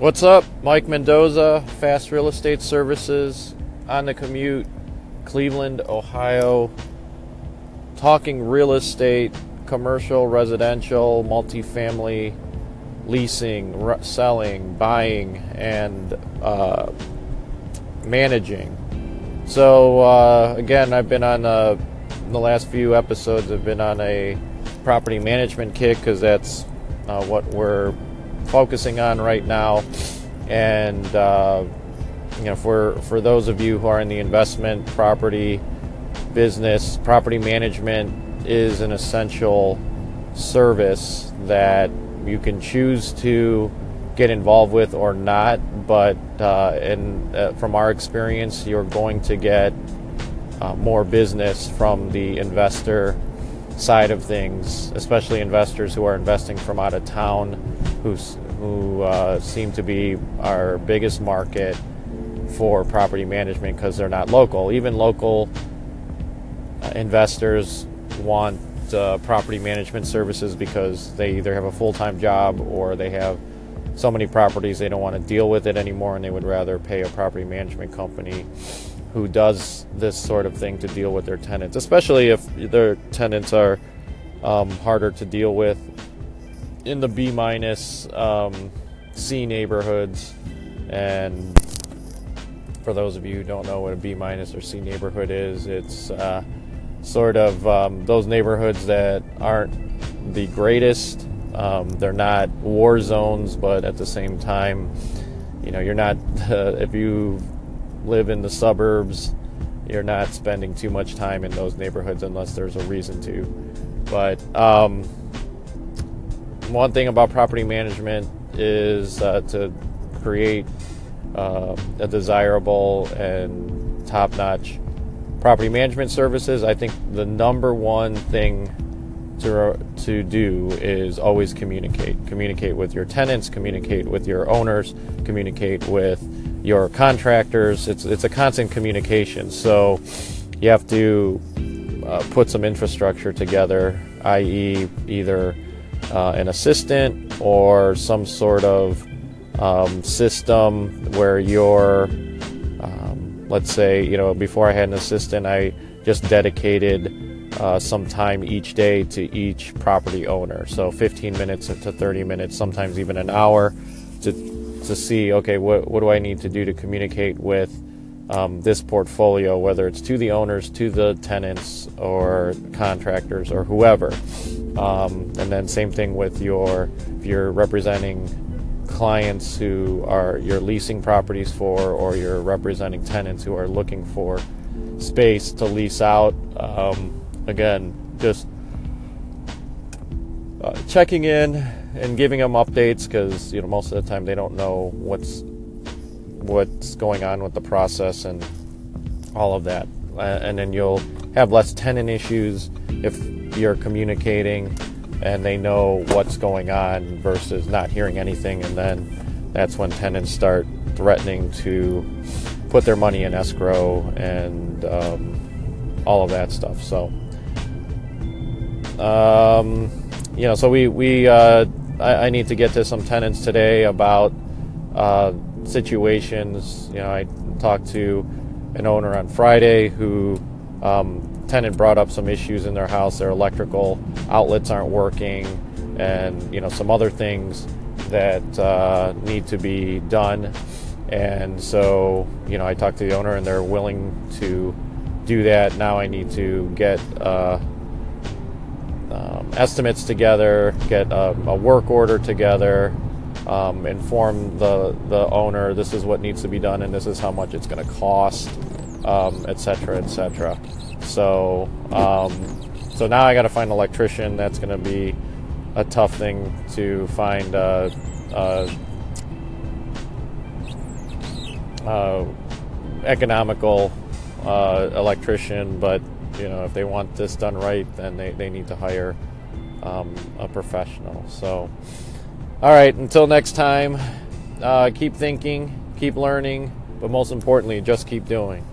What's up? Mike Mendoza, Fast Real Estate Services, on the commute, Cleveland, Ohio, talking real estate, commercial, residential, multifamily, leasing, selling, buying, and uh, managing. So, uh, again, I've been on uh, the last few episodes, I've been on a property management kick because that's uh, what we're focusing on right now. And uh, you know, for for those of you who are in the investment property business, property management is an essential service that you can choose to get involved with or not. But uh, and uh, from our experience, you're going to get uh, more business from the investor side of things, especially investors who are investing from out of town, who's, who uh, seem to be our biggest market for property management because they're not local. Even local uh, investors want uh, property management services because they either have a full time job or they have so many properties they don't want to deal with it anymore and they would rather pay a property management company who does this sort of thing to deal with their tenants, especially if their tenants are um, harder to deal with in the B minus um, C neighborhoods. And for those of you who don't know what a B minus or C neighborhood is, it's uh, sort of um, those neighborhoods that aren't the greatest. Um, they're not war zones, but at the same time, you know, you're not, uh, if you live in the suburbs, you're not spending too much time in those neighborhoods unless there's a reason to. But um, one thing about property management is uh, to create uh, a desirable and top notch property management services. I think the number one thing to, to do is always communicate. Communicate with your tenants, communicate with your owners, communicate with your contractors. It's it's a constant communication. So you have to uh, put some infrastructure together, i.e., either uh, an assistant or some sort of um, system where you're, um, let's say, you know, before I had an assistant, I just dedicated uh, some time each day to each property owner. So 15 minutes to 30 minutes, sometimes even an hour to to see okay what what do I need to do to communicate with um, this portfolio, whether it's to the owners, to the tenants, or contractors, or whoever. Um, and then same thing with your if you're representing clients who are you're leasing properties for, or you're representing tenants who are looking for space to lease out. Um, again, just uh, checking in and giving them updates because you know most of the time they don't know what's what's going on with the process and all of that. And then you'll have less tenant issues if you're communicating and they know what's going on versus not hearing anything and then that's when tenants start threatening to put their money in escrow and um, all of that stuff. So um, you know, so we we uh, I, I, need to get to some tenants today about uh, situations. You know, I talked to an owner on Friday who um, tenant brought up some issues in their house. Their electrical outlets aren't working, and you know some other things that uh, need to be done. And so, you know, I talked to the owner, and they're willing to do that. Now I need to get uh, estimates together, get a, a, work order together, um, inform the the owner this is what needs to be done and this is how much it's going to cost, etc., um, etc. Et so um, so now I got to find an electrician. That's going to be a tough thing to find. Uh, uh, uh, economical uh, electrician, but you know, if they want this done right, then they, they need to hire um, a professional. So, all right, until next time, uh, keep thinking, keep learning, but most importantly, just keep doing.